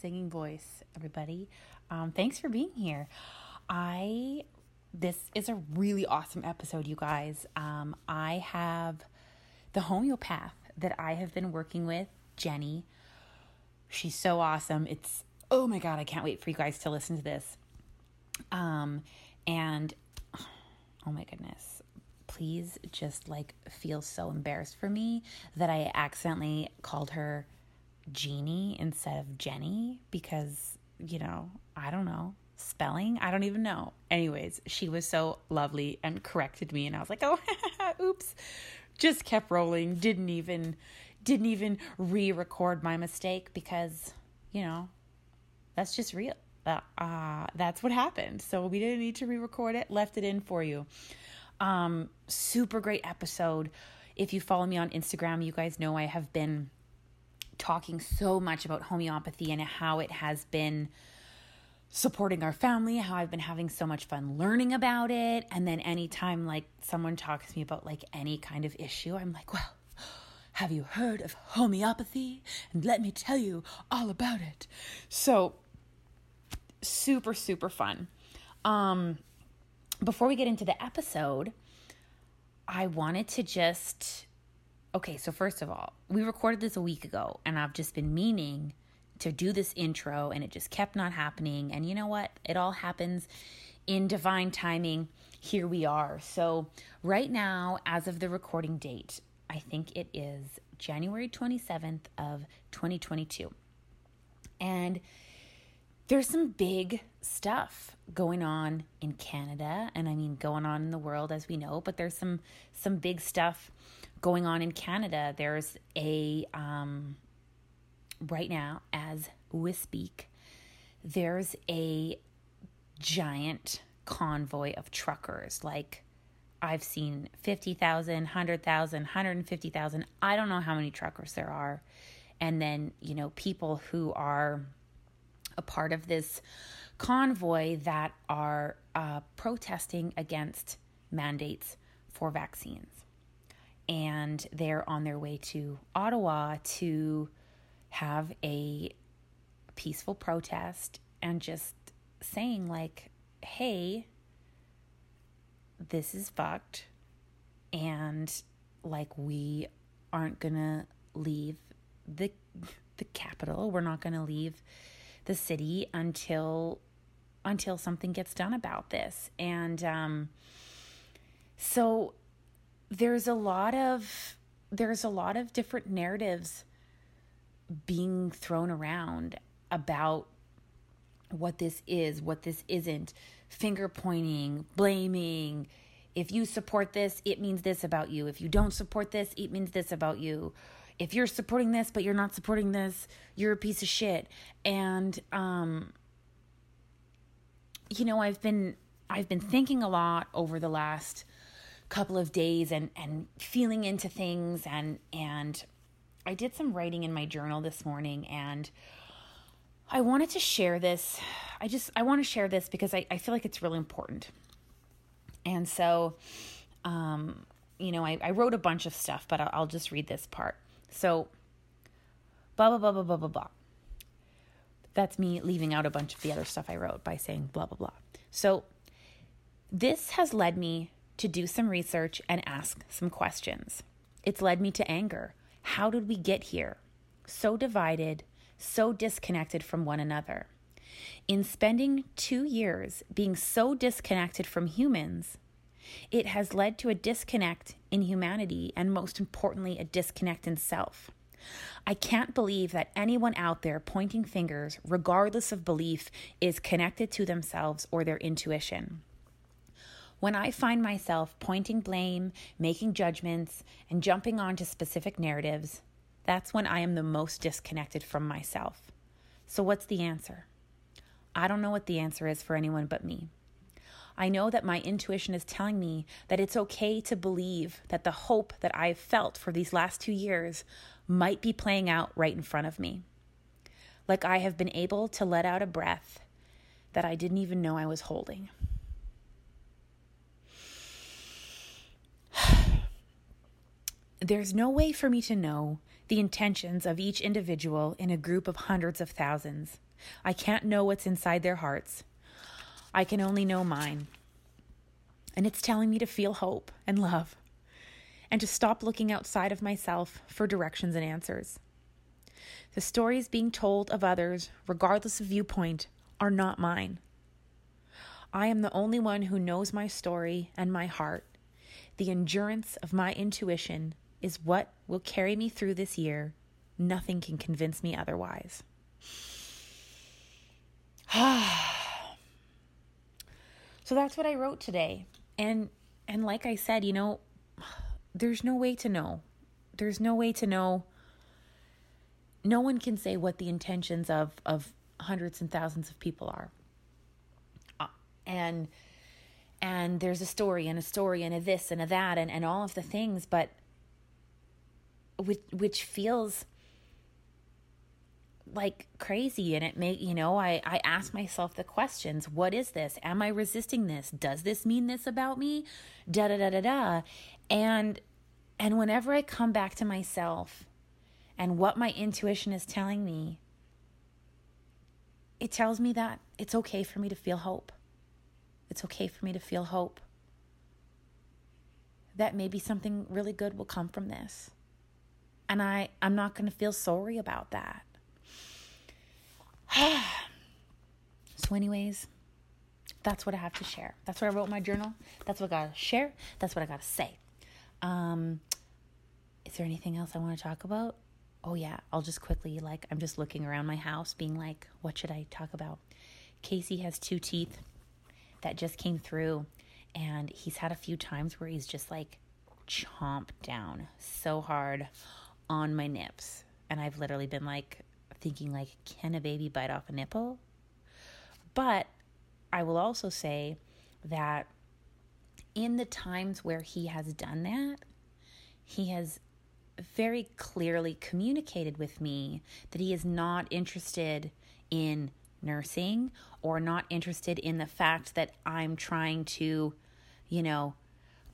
singing voice, everybody. Um, thanks for being here. I this is a really awesome episode, you guys. Um, I have the homeopath that I have been working with, Jenny. She's so awesome. It's oh my god, I can't wait for you guys to listen to this. Um, and oh my goodness, please just like feel so embarrassed for me that I accidentally called her Jeannie instead of Jenny because, you know, I don't know, spelling, I don't even know. Anyways, she was so lovely and corrected me and I was like, "Oh, oops." Just kept rolling, didn't even didn't even re-record my mistake because, you know, that's just real. Uh, uh, that's what happened. So we didn't need to re-record it, left it in for you. Um, super great episode. If you follow me on Instagram, you guys know I have been talking so much about homeopathy and how it has been supporting our family, how I've been having so much fun learning about it. And then anytime like someone talks to me about like any kind of issue, I'm like, well, have you heard of homeopathy? And let me tell you all about it. So super, super fun. Um, before we get into the episode, I wanted to just okay, so first of all, we recorded this a week ago, and I've just been meaning to do this intro, and it just kept not happening. And you know what? It all happens in divine timing. Here we are. So, right now, as of the recording date, I think it is January 27th of 2022. And there's some big stuff going on in Canada and I mean going on in the world as we know, but there's some some big stuff going on in Canada. There's a um, right now as we speak, there's a giant convoy of truckers like I've seen 50,000, 100,000, 150,000. I don't know how many truckers there are. And then, you know, people who are a part of this convoy that are uh, protesting against mandates for vaccines. And they're on their way to Ottawa to have a peaceful protest and just saying, like, hey, this is fucked. And like, we aren't gonna leave the the capital. We're not gonna leave the city until until something gets done about this. And um, so there's a lot of there's a lot of different narratives being thrown around about what this is, what this isn't, finger pointing, blaming. If you support this, it means this about you. If you don't support this, it means this about you if you're supporting this but you're not supporting this, you're a piece of shit. And um you know, I've been I've been thinking a lot over the last couple of days and and feeling into things and and I did some writing in my journal this morning and I wanted to share this. I just I want to share this because I, I feel like it's really important. And so um you know, I, I wrote a bunch of stuff, but I'll, I'll just read this part. So, blah, blah, blah, blah, blah, blah, blah. That's me leaving out a bunch of the other stuff I wrote by saying blah, blah, blah. So, this has led me to do some research and ask some questions. It's led me to anger. How did we get here? So divided, so disconnected from one another. In spending two years being so disconnected from humans, it has led to a disconnect in humanity and, most importantly, a disconnect in self. I can't believe that anyone out there pointing fingers, regardless of belief, is connected to themselves or their intuition. When I find myself pointing blame, making judgments, and jumping onto specific narratives, that's when I am the most disconnected from myself. So, what's the answer? I don't know what the answer is for anyone but me. I know that my intuition is telling me that it's okay to believe that the hope that I've felt for these last two years might be playing out right in front of me. Like I have been able to let out a breath that I didn't even know I was holding. There's no way for me to know the intentions of each individual in a group of hundreds of thousands. I can't know what's inside their hearts. I can only know mine. And it's telling me to feel hope and love and to stop looking outside of myself for directions and answers. The stories being told of others, regardless of viewpoint, are not mine. I am the only one who knows my story and my heart. The endurance of my intuition is what will carry me through this year. Nothing can convince me otherwise. so that's what I wrote today. And and like I said, you know, there's no way to know. There's no way to know. No one can say what the intentions of of hundreds and thousands of people are. Uh, and and there's a story and a story and a this and a that and, and all of the things, but which which feels like crazy. And it may you know i i ask myself the questions what is this? Am i resisting this? Does this mean this about me? Da da da da da. And and whenever i come back to myself and what my intuition is telling me it tells me that it's okay for me to feel hope. It's okay for me to feel hope that maybe something really good will come from this and i i'm not going to feel sorry about that so, anyways, that's what I have to share. That's what I wrote in my journal. That's what I got to share. That's what I got to say. Um, is there anything else I want to talk about? Oh, yeah. I'll just quickly, like, I'm just looking around my house, being like, what should I talk about? Casey has two teeth that just came through, and he's had a few times where he's just like chomped down so hard on my nips. And I've literally been like, thinking like can a baby bite off a nipple but i will also say that in the times where he has done that he has very clearly communicated with me that he is not interested in nursing or not interested in the fact that I'm trying to, you know,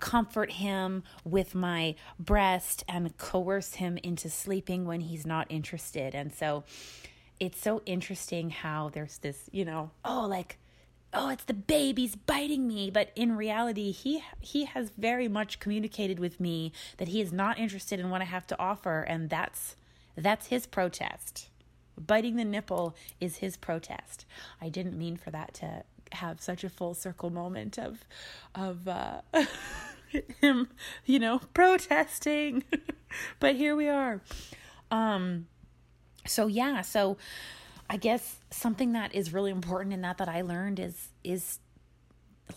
comfort him with my breast and coerce him into sleeping when he's not interested. And so it's so interesting how there's this, you know, oh, like, oh, it's the baby's biting me. But in reality, he he has very much communicated with me that he is not interested in what I have to offer, and that's that's his protest. Biting the nipple is his protest. I didn't mean for that to have such a full circle moment of of uh, him, you know, protesting. but here we are. Um so yeah, so I guess something that is really important in that that I learned is is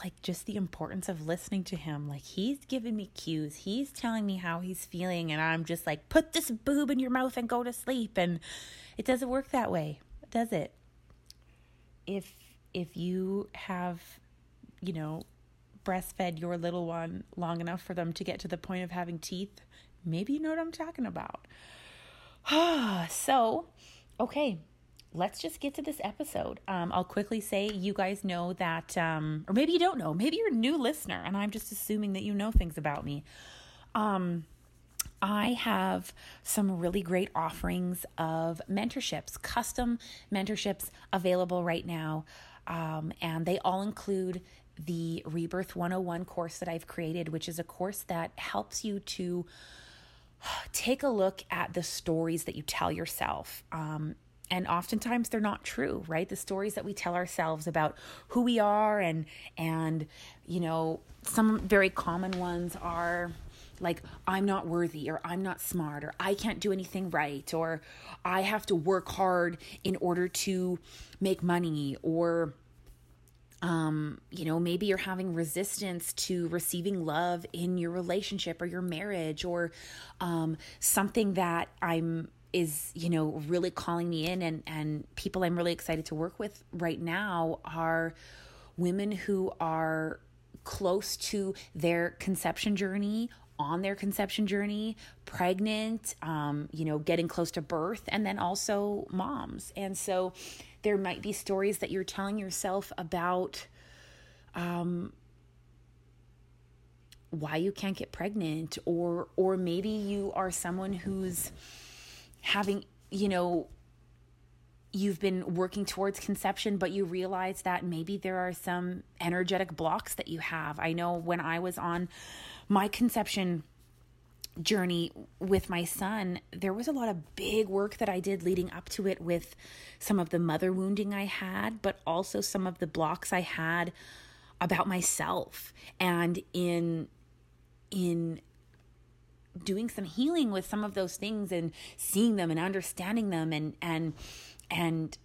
like just the importance of listening to him. Like he's giving me cues. He's telling me how he's feeling and I'm just like put this boob in your mouth and go to sleep and it doesn't work that way. Does it? If if you have, you know, breastfed your little one long enough for them to get to the point of having teeth, maybe you know what I'm talking about. so, okay, let's just get to this episode. Um, I'll quickly say you guys know that, um, or maybe you don't know, maybe you're a new listener and I'm just assuming that you know things about me. Um, I have some really great offerings of mentorships, custom mentorships available right now. Um, and they all include the Rebirth 101 course that I've created, which is a course that helps you to take a look at the stories that you tell yourself. Um, and oftentimes they're not true right the stories that we tell ourselves about who we are and and you know some very common ones are like i'm not worthy or i'm not smart or i can't do anything right or i have to work hard in order to make money or um, you know, maybe you're having resistance to receiving love in your relationship or your marriage, or um, something that I'm is you know really calling me in and and people I'm really excited to work with right now are women who are close to their conception journey on their conception journey, pregnant, um, you know, getting close to birth, and then also moms. And so there might be stories that you're telling yourself about um, why you can't get pregnant, or or maybe you are someone who's having, you know, you've been working towards conception, but you realize that maybe there are some energetic blocks that you have. I know when I was on my conception journey with my son, there was a lot of big work that I did leading up to it with some of the mother wounding I had, but also some of the blocks I had about myself. And in in doing some healing with some of those things and seeing them and understanding them and and and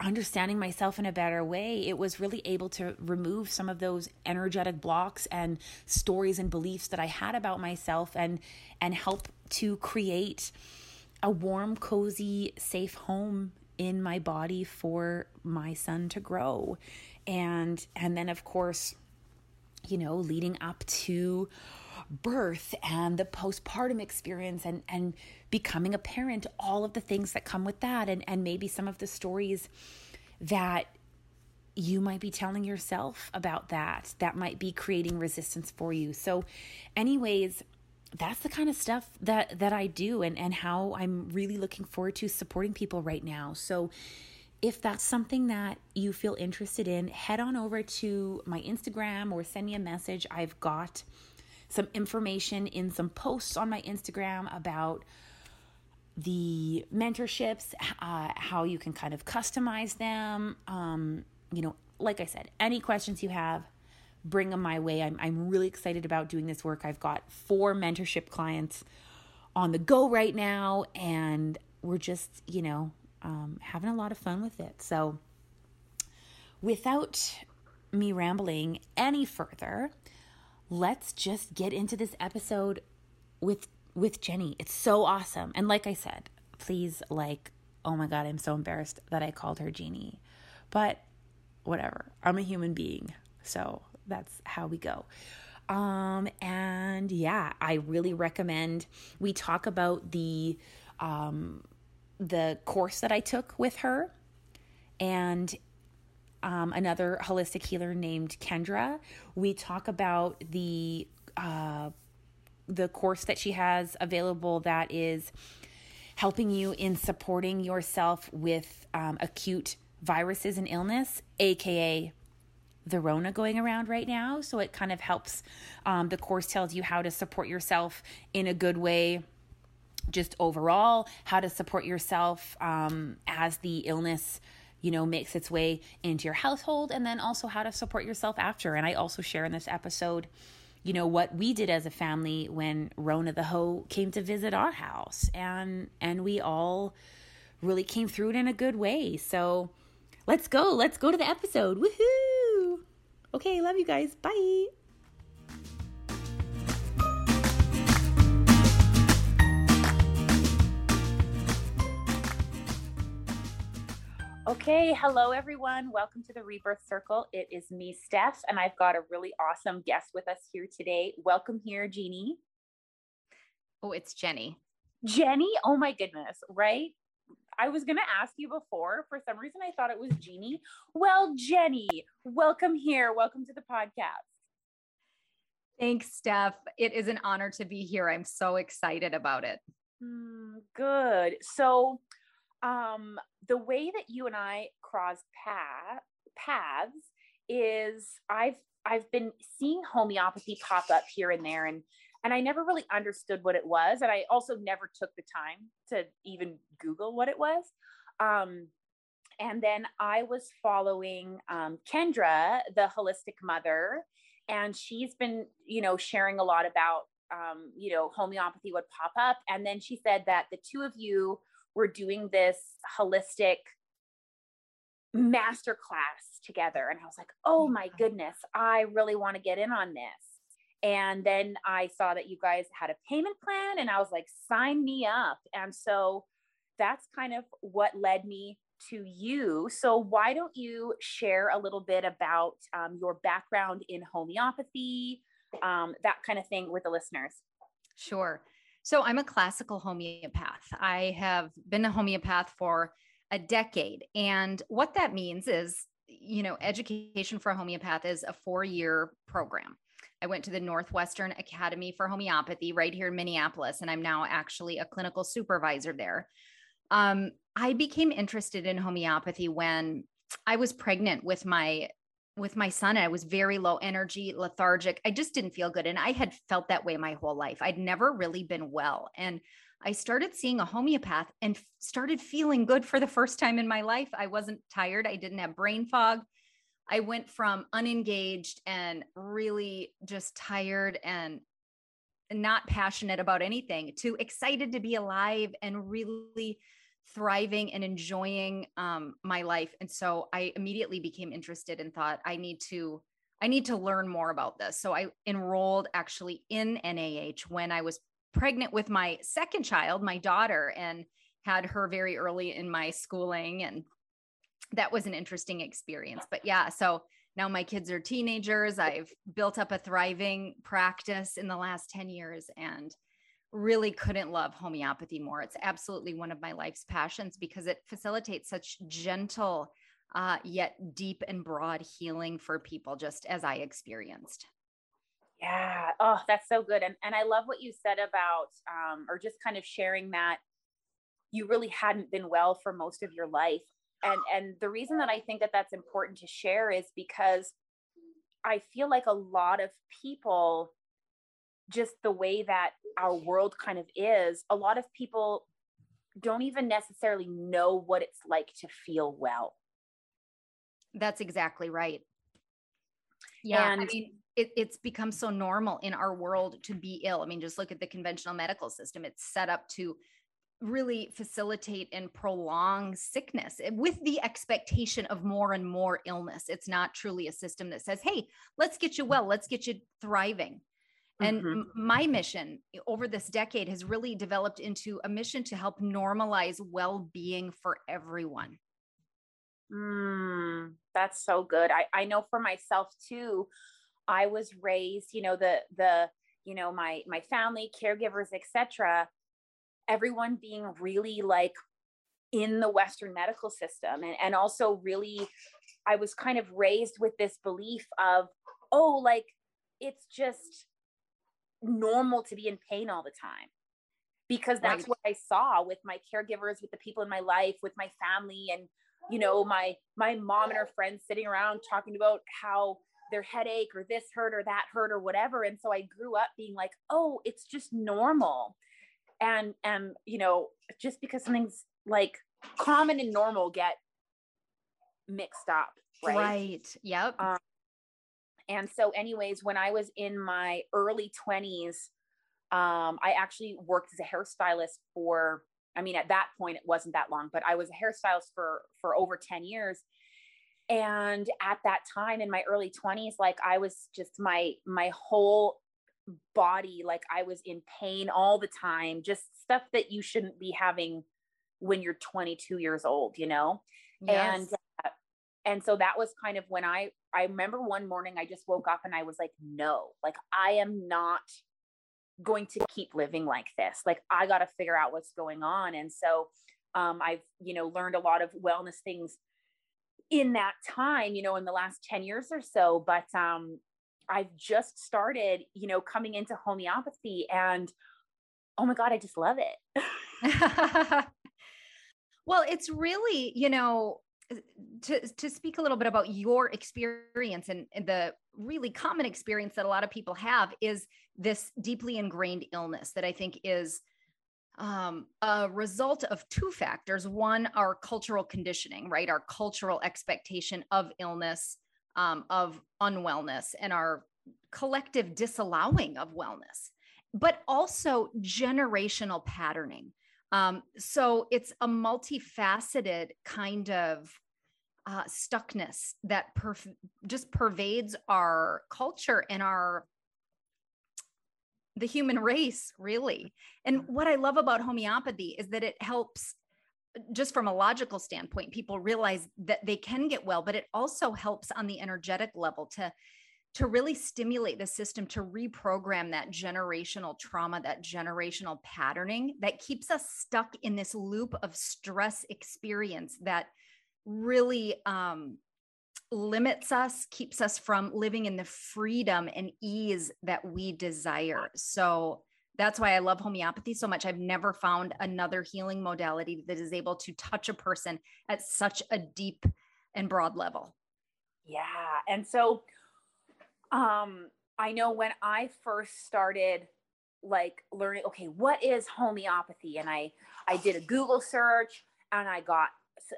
understanding myself in a better way, it was really able to remove some of those energetic blocks and stories and beliefs that I had about myself and and help to create a warm, cozy, safe home in my body for my son to grow. And and then of course, you know, leading up to birth and the postpartum experience and and becoming a parent all of the things that come with that. And and maybe some of the stories that you might be telling yourself about that that might be creating resistance for you. So anyways that's the kind of stuff that that I do and and how I'm really looking forward to supporting people right now. So if that's something that you feel interested in, head on over to my Instagram or send me a message. I've got some information in some posts on my Instagram about the mentorships, uh, how you can kind of customize them. Um, you know, like I said, any questions you have, bring them my way. I'm, I'm really excited about doing this work. I've got four mentorship clients on the go right now, and we're just, you know, um, having a lot of fun with it. So, without me rambling any further, let's just get into this episode with with Jenny. It's so awesome. And like I said, please like oh my god, I'm so embarrassed that I called her Jeannie. But whatever. I'm a human being. So that's how we go. Um and yeah, I really recommend we talk about the um the course that I took with her and um, another holistic healer named Kendra. We talk about the uh, the course that she has available that is helping you in supporting yourself with um, acute viruses and illness, aka the Rona going around right now. So it kind of helps. Um, the course tells you how to support yourself in a good way, just overall, how to support yourself um, as the illness you know, makes its way into your household, and then also how to support yourself after. And I also share in this episode, you know, what we did as a family when Rona the Hoe came to visit our house, and and we all really came through it in a good way. So let's go, let's go to the episode. Woohoo! Okay, love you guys. Bye. Okay, hello everyone. Welcome to the Rebirth Circle. It is me, Steph, and I've got a really awesome guest with us here today. Welcome here, Jeannie. Oh, it's Jenny. Jenny? Oh my goodness, right? I was going to ask you before. For some reason, I thought it was Jeannie. Well, Jenny, welcome here. Welcome to the podcast. Thanks, Steph. It is an honor to be here. I'm so excited about it. Mm, good. So, um, the way that you and I crossed path, paths is I've I've been seeing homeopathy pop up here and there and and I never really understood what it was and I also never took the time to even google what it was. Um, and then I was following um, Kendra the holistic mother and she's been you know sharing a lot about um, you know homeopathy would pop up. And then she said that the two of you we're doing this holistic masterclass together. And I was like, oh my goodness, I really want to get in on this. And then I saw that you guys had a payment plan, and I was like, sign me up. And so that's kind of what led me to you. So, why don't you share a little bit about um, your background in homeopathy, um, that kind of thing with the listeners? Sure. So I'm a classical homeopath. I have been a homeopath for a decade. And what that means is, you know, education for a homeopath is a four year program. I went to the Northwestern Academy for Homeopathy right here in Minneapolis, and I'm now actually a clinical supervisor there. Um, I became interested in homeopathy when I was pregnant with my with my son I was very low energy, lethargic. I just didn't feel good and I had felt that way my whole life. I'd never really been well and I started seeing a homeopath and started feeling good for the first time in my life. I wasn't tired, I didn't have brain fog. I went from unengaged and really just tired and not passionate about anything to excited to be alive and really thriving and enjoying um, my life. And so I immediately became interested and thought I need to I need to learn more about this. So I enrolled actually in NAH when I was pregnant with my second child, my daughter, and had her very early in my schooling. And that was an interesting experience. But yeah, so now my kids are teenagers. I've built up a thriving practice in the last 10 years and really couldn't love homeopathy more. It's absolutely one of my life's passions because it facilitates such gentle, uh, yet deep and broad healing for people, just as I experienced. Yeah. Oh, that's so good. And and I love what you said about um, or just kind of sharing that you really hadn't been well for most of your life. And and the reason that I think that that's important to share is because I feel like a lot of people just the way that our world kind of is, a lot of people don't even necessarily know what it's like to feel well. That's exactly right. Yeah. And I mean, it, it's become so normal in our world to be ill. I mean, just look at the conventional medical system. It's set up to really facilitate and prolong sickness eh, with the expectation of more and more illness. It's not truly a system that says, hey, let's get you well, let's get you thriving. And mm-hmm. my mission over this decade has really developed into a mission to help normalize well being for everyone. Mm, that's so good. I, I know for myself too, I was raised, you know, the, the, you know, my, my family, caregivers, etc. everyone being really like in the Western medical system. And, and also really, I was kind of raised with this belief of, oh, like it's just, normal to be in pain all the time because that's right. what I saw with my caregivers, with the people in my life, with my family, and you know, my my mom and her friends sitting around talking about how their headache or this hurt or that hurt or whatever. And so I grew up being like, oh, it's just normal. And and you know, just because something's like common and normal get mixed up. Right. Right. Yep. Um, and so, anyways, when I was in my early 20s, um, I actually worked as a hairstylist for, I mean, at that point, it wasn't that long, but I was a hairstylist for, for over 10 years. And at that time in my early 20s, like I was just my, my whole body, like I was in pain all the time, just stuff that you shouldn't be having when you're 22 years old, you know? Yes. And and so that was kind of when i i remember one morning i just woke up and i was like no like i am not going to keep living like this. Like i got to figure out what's going on. And so um, i've you know learned a lot of wellness things in that time you know in the last 10 years or so. But um i've just started you know coming into homeopathy and oh my god i just love it. Well it's really you know to to speak a little bit about your experience and, and, the really common experience that a lot of people have is this deeply ingrained illness that I think is um, a result of two factors. One, our cultural conditioning, right? Our cultural expectation of illness, um, of unwellness, and our collective disallowing of wellness, but also generational patterning. Um, so it's a multifaceted kind of uh, stuckness that perf- just pervades our culture and our the human race really. And what i love about homeopathy is that it helps just from a logical standpoint people realize that they can get well but it also helps on the energetic level to to really stimulate the system to reprogram that generational trauma, that generational patterning that keeps us stuck in this loop of stress experience that really um, limits us, keeps us from living in the freedom and ease that we desire. So that's why I love homeopathy so much. I've never found another healing modality that is able to touch a person at such a deep and broad level. Yeah. And so um I know when I first started like learning okay, what is homeopathy? And I I did a Google search and I got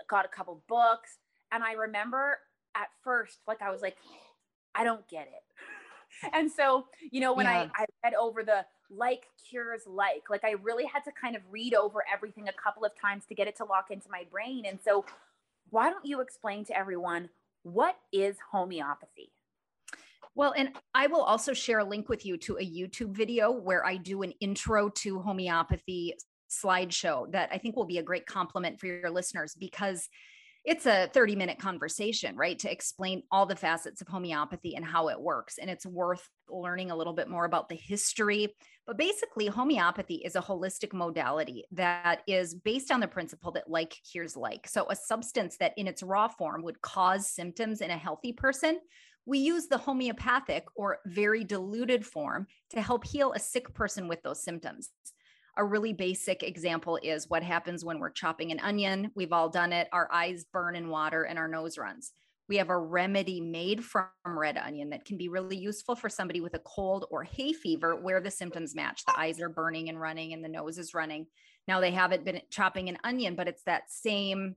got a couple books and I remember at first like I was like I don't get it. and so, you know, when yeah. I, I read over the like cures like, like I really had to kind of read over everything a couple of times to get it to lock into my brain. And so, why don't you explain to everyone what is homeopathy? Well, and I will also share a link with you to a YouTube video where I do an intro to homeopathy slideshow that I think will be a great complement for your listeners because it's a 30 minute conversation, right? To explain all the facets of homeopathy and how it works. And it's worth learning a little bit more about the history. But basically, homeopathy is a holistic modality that is based on the principle that like cures like. So, a substance that in its raw form would cause symptoms in a healthy person, we use the homeopathic or very diluted form to help heal a sick person with those symptoms a really basic example is what happens when we're chopping an onion. We've all done it. Our eyes burn in water and our nose runs. We have a remedy made from red onion that can be really useful for somebody with a cold or hay fever where the symptoms match. The eyes are burning and running and the nose is running. Now they haven't been chopping an onion, but it's that same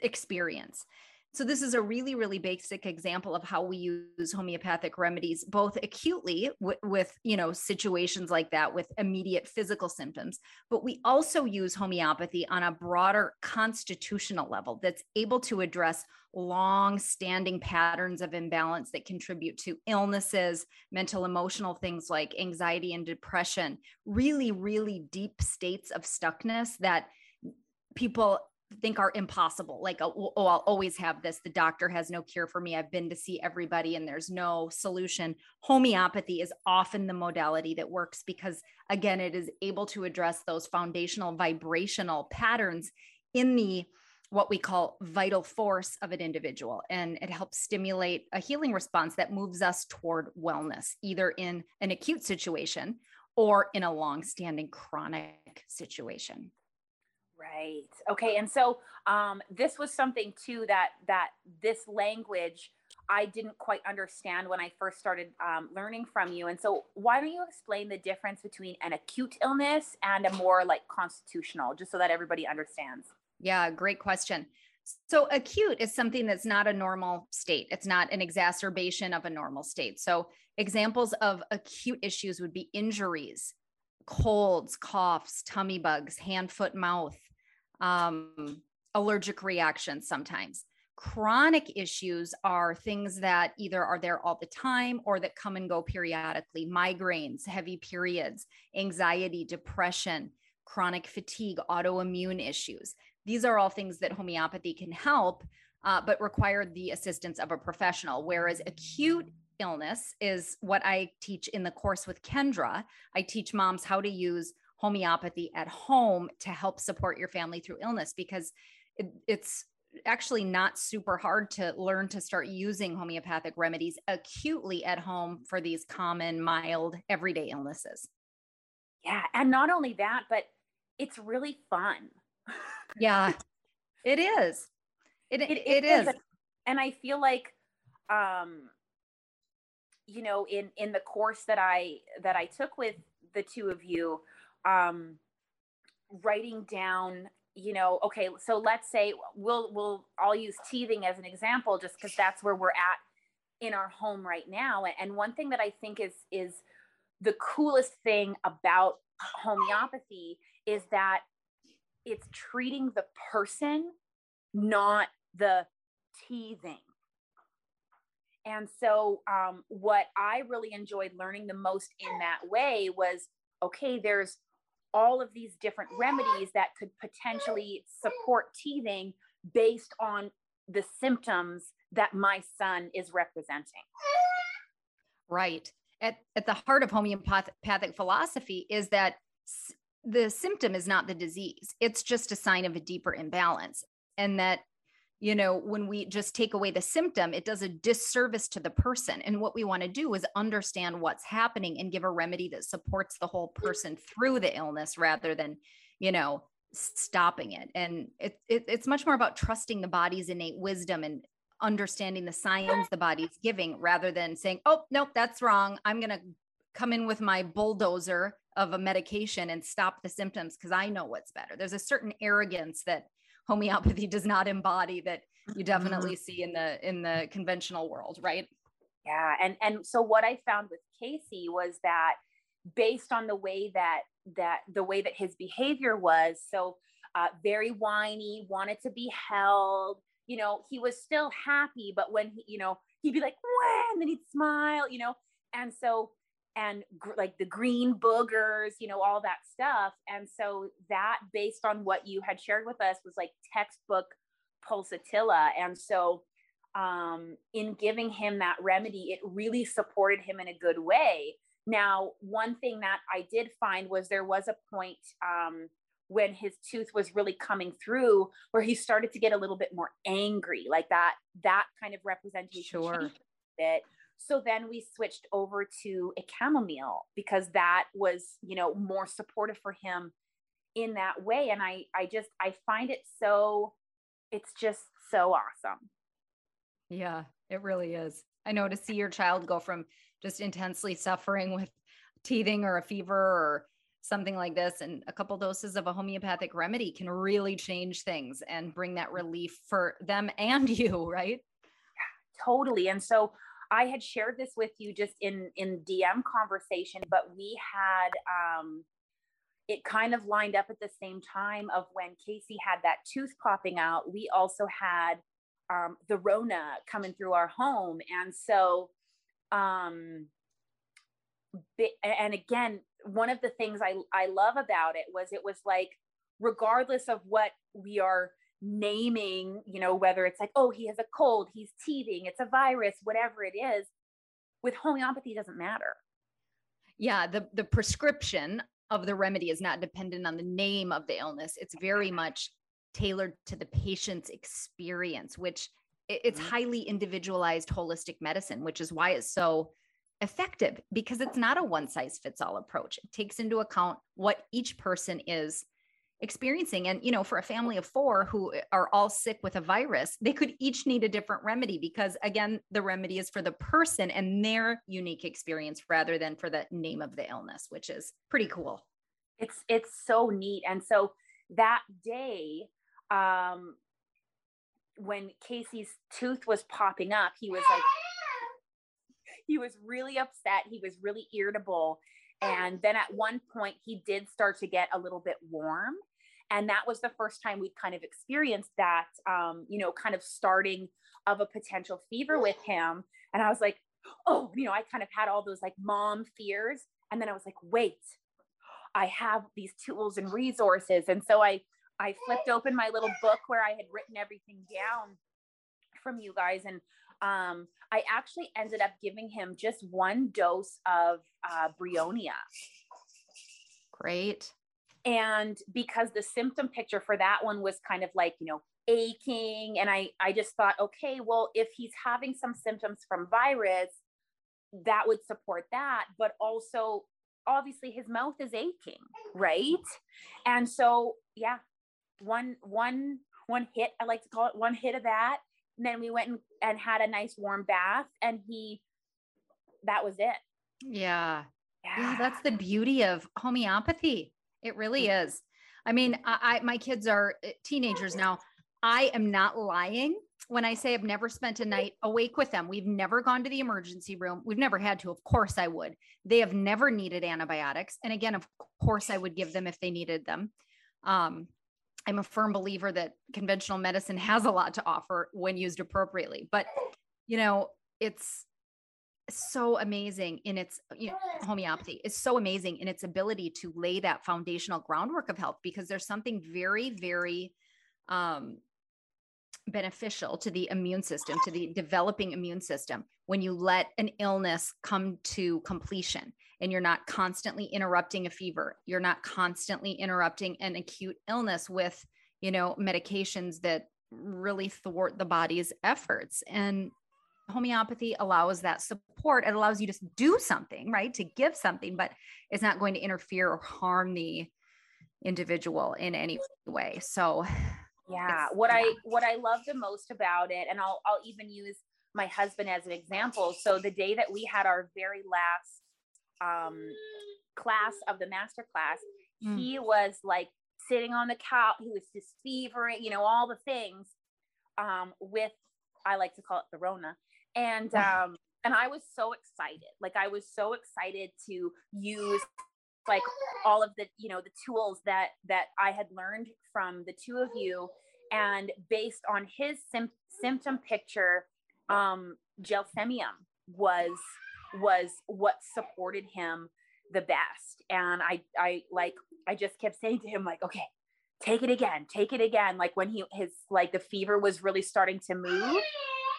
experience. So this is a really, really basic example of how we use homeopathic remedies, both acutely with, you know, situations like that with immediate physical symptoms, but we also use homeopathy on a broader constitutional level that's able to address long-standing patterns of imbalance that contribute to illnesses, mental, emotional things like anxiety and depression, really, really deep states of stuckness that people think are impossible like oh, oh, oh, i'll always have this. The doctor has no cure for me. I've been to see everybody and there's no solution. Homeopathy is often the modality that works because again it is able to address those foundational vibrational patterns in the what we call vital force of an individual and it helps stimulate a healing response that moves us toward wellness either in an acute situation or in a long-standing chronic situation Right. Okay. And so um, this was something too that that this language I didn't quite understand when I first started um, learning from you. And so why don't you explain the difference between an acute illness and a more like constitutional, just so that everybody understands? Yeah, great question. So acute is something that's not a normal state. It's not an exacerbation of a normal state. So examples of acute issues would be injuries, colds, coughs, tummy bugs, hand, foot, mouth, um, allergic reactions sometimes. Chronic issues are things that either are there all the time or that come and go periodically migraines, heavy periods, anxiety, depression, chronic fatigue, autoimmune issues. These are all things that homeopathy can help, uh, but require the assistance of a professional. Whereas acute illness is what I teach in the course with Kendra. I teach moms how to use homeopathy at home to help support your family through illness because it, it's actually not super hard to learn to start using homeopathic remedies acutely at home for these common, mild, everyday illnesses. Yeah. And not only that, but it's really fun. yeah, it is. It, it, it, it is. is. And I feel like, um, you know, in, in the course that I, that I took with the two of you, um, writing down you know okay so let's say we'll we'll i'll use teething as an example just because that's where we're at in our home right now. And one thing that i think is is the coolest thing about homeopathy is that it's treating the person not the teething. And so um, what i really enjoyed learning the most in that way was okay there's all of these different remedies that could potentially support teething based on the symptoms that my son is representing. Right. At, at the heart of homeopathic philosophy is that the symptom is not the disease, it's just a sign of a deeper imbalance. And that you know, when we just take away the symptom, it does a disservice to the person. And what we want to do is understand what's happening and give a remedy that supports the whole person through the illness rather than, you know, stopping it. And it, it, it's much more about trusting the body's innate wisdom and understanding the signs the body's giving rather than saying, oh, nope, that's wrong. I'm going to come in with my bulldozer of a medication and stop the symptoms because I know what's better. There's a certain arrogance that homeopathy does not embody that you mm-hmm. definitely see in the in the conventional world right yeah and and so what i found with casey was that based on the way that that the way that his behavior was so uh, very whiny wanted to be held you know he was still happy but when he you know he'd be like when then he'd smile you know and so and gr- like the green boogers, you know, all that stuff. And so that, based on what you had shared with us, was like textbook pulsatilla. And so, um, in giving him that remedy, it really supported him in a good way. Now, one thing that I did find was there was a point um, when his tooth was really coming through where he started to get a little bit more angry, like that that kind of representation. Sure. Bit so then we switched over to a chamomile because that was, you know, more supportive for him in that way. And I, I just, I find it so, it's just so awesome. Yeah, it really is. I know to see your child go from just intensely suffering with teething or a fever or something like this and a couple doses of a homeopathic remedy can really change things and bring that relief for them and you, right? Yeah, totally. And so I had shared this with you just in in DM conversation, but we had um, it kind of lined up at the same time of when Casey had that tooth popping out. We also had um, the Rona coming through our home, and so um, and again, one of the things I I love about it was it was like regardless of what we are naming, you know, whether it's like, oh, he has a cold, he's teething, it's a virus, whatever it is, with homeopathy doesn't matter. Yeah, the the prescription of the remedy is not dependent on the name of the illness. It's very much tailored to the patient's experience, which it's mm-hmm. highly individualized holistic medicine, which is why it's so effective because it's not a one size fits all approach. It takes into account what each person is experiencing and you know for a family of four who eh, are all sick with a virus they could each need a different remedy because again the remedy is for the person and their unique experience rather than for the name of the illness which is pretty cool it's it's so neat and so that day um when casey's tooth was popping up he was like he was really upset he was really irritable and then at one point, he did start to get a little bit warm. And that was the first time we'd kind of experienced that, um, you know, kind of starting of a potential fever with him. And I was like, oh, you know, I kind of had all those like mom fears. And then I was like, wait, I have these tools and resources. And so I, I flipped open my little book where I had written everything down from you guys. And um, I actually ended up giving him just one dose of uh, Bryonia. Great. And because the symptom picture for that one was kind of like, you know, aching. And I, I just thought, okay, well, if he's having some symptoms from virus, that would support that. But also, obviously, his mouth is aching, right? And so, yeah, one, one, one hit, I like to call it one hit of that and then we went and, and had a nice warm bath and he that was it yeah. yeah yeah that's the beauty of homeopathy it really is i mean I, I my kids are uh, teenagers now i am not lying when I say I've never spent a night awake with them, we've never gone to the emergency room. We've never had to. Of course, I would. They have never needed antibiotics. And again, of course, I would give them if they needed them. Um, I'm a firm believer that conventional medicine has a lot to offer when used appropriately. But, you know, it's so amazing in its you know, homeopathy is so amazing in its ability to lay that foundational groundwork of health because there's something very, very um, beneficial to the immune system, to the developing immune system, when you let an illness come to completion and you're not constantly interrupting a fever you're not constantly interrupting an acute illness with you know medications that really thwart the body's efforts. And homeopathy allows that support. It allows you to do something, right? To give something, but it's not going to interfere or harm the individual in any way. So yeah, what yeah. I what I love the most about it, and I'll I'll even use my husband as an example. So the day that we had our very last um class of the master class, mm. he was like sitting on the couch, he was just fevering, you know, all the things um with I like to call it the Rona and um and i was so excited. Like i was so excited to use like all of the you know the tools that that i had learned from the two of you. And based on his sim- symptom picture um gelsemium was was what supported him the best. And i i like i just kept saying to him like okay take it again take it again. Like when he his like the fever was really starting to move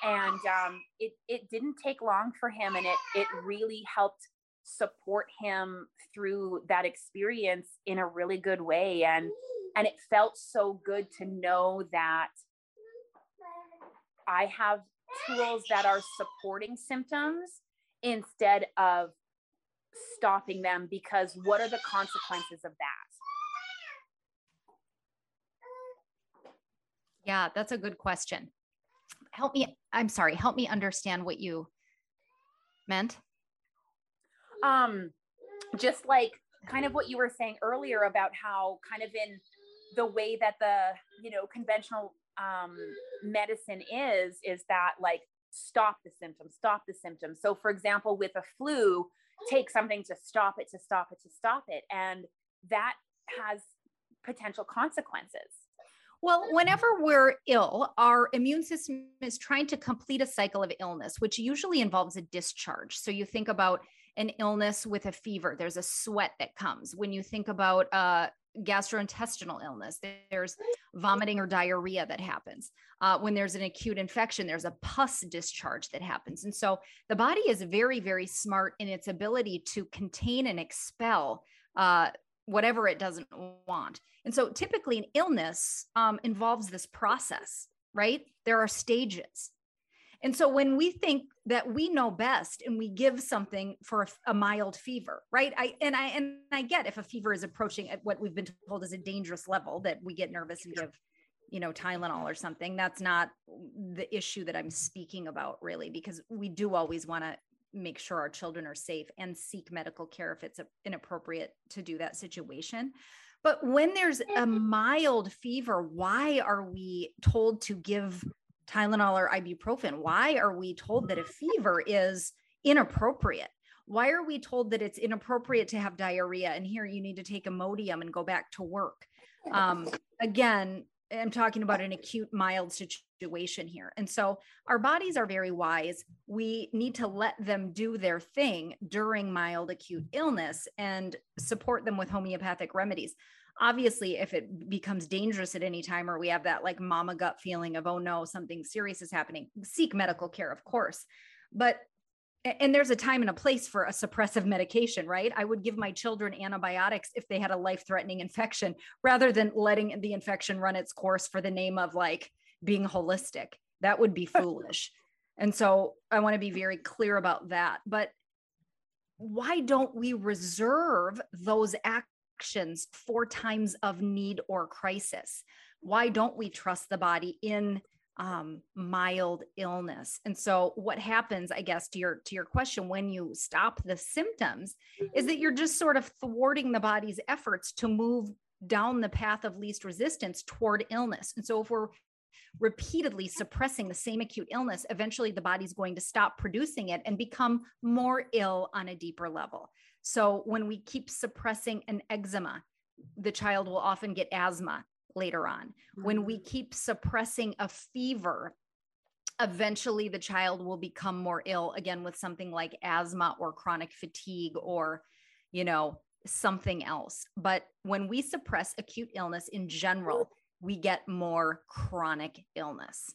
and um, it it didn't take long for him, and it it really helped support him through that experience in a really good way, and and it felt so good to know that I have tools that are supporting symptoms instead of stopping them because what are the consequences of that? Yeah that's a good question help me i'm sorry help me understand what you meant. Um just like kind of what you were saying earlier about how kind of in the way that the you know conventional um medicine is is that like stop the symptoms stop the symptoms. So for example with a flu take something to stop it to stop it to stop it. And that has potential consequences well, whenever we're ill, our immune system is trying to complete a cycle of illness, which usually involves a discharge. So you think about an illness with a fever, there's a sweat that comes. When you think about a gastrointestinal illness, there's vomiting or diarrhea that happens. Uh, when there's an acute infection, there's a pus discharge that happens. And so the body is very, very smart in its ability to contain and expel uh, whatever it doesn't want. And so typically an illness um, involves this process, right? There are stages. And so when we think that we know best and we give something for a, a, mild fever, right? I and I and I get if a fever is approaching at what we've been told is a dangerous level that we get nervous and give, you know, Tylenol or something. That's not the issue that I'm speaking about really because we do always want to make sure our children are safe and seek medical care if it's inappropriate to do that situation. But when there's a mm-hmm. mild fever, why are we told to give Tylenol or ibuprofen? Why are we told that a fever is inappropriate? Why are we told that it's inappropriate to have diarrhea and here you need to take Imodium and go back to work? Um, again, I'm talking about an acute mild situation here. And so our bodies are very wise. We need to let them do their thing during mild acute illness and support them with homeopathic remedies. Obviously, if it becomes dangerous at any time or we have that like mama gut feeling of, oh no, something serious is happening, seek medical care, of course. But and there's a time and a place for a suppressive medication, right? I would give my children antibiotics if they had a life threatening infection rather than letting the infection run its course for the name of like being holistic. That would be foolish. And so I want to be very clear about that. But why don't we reserve those actions for times of need or crisis? Why don't we trust the body in um, mild illness. And so what happens, I guess, to your to your question, when you stop the symptoms, is that you're just sort of thwarting the body's efforts to move down the path of least resistance toward illness. And so if we're repeatedly suppressing the same acute illness, eventually the body's going to stop producing it and become more ill on a deeper level. So when we keep suppressing an eczema, the child will often get asthma later on. When we mm. keep suppressing a fever, eventually the child will become more ill again with something like asthma or chronic fatigue or, you know, something else. But when we suppress acute illness in general, we get more chronic illness.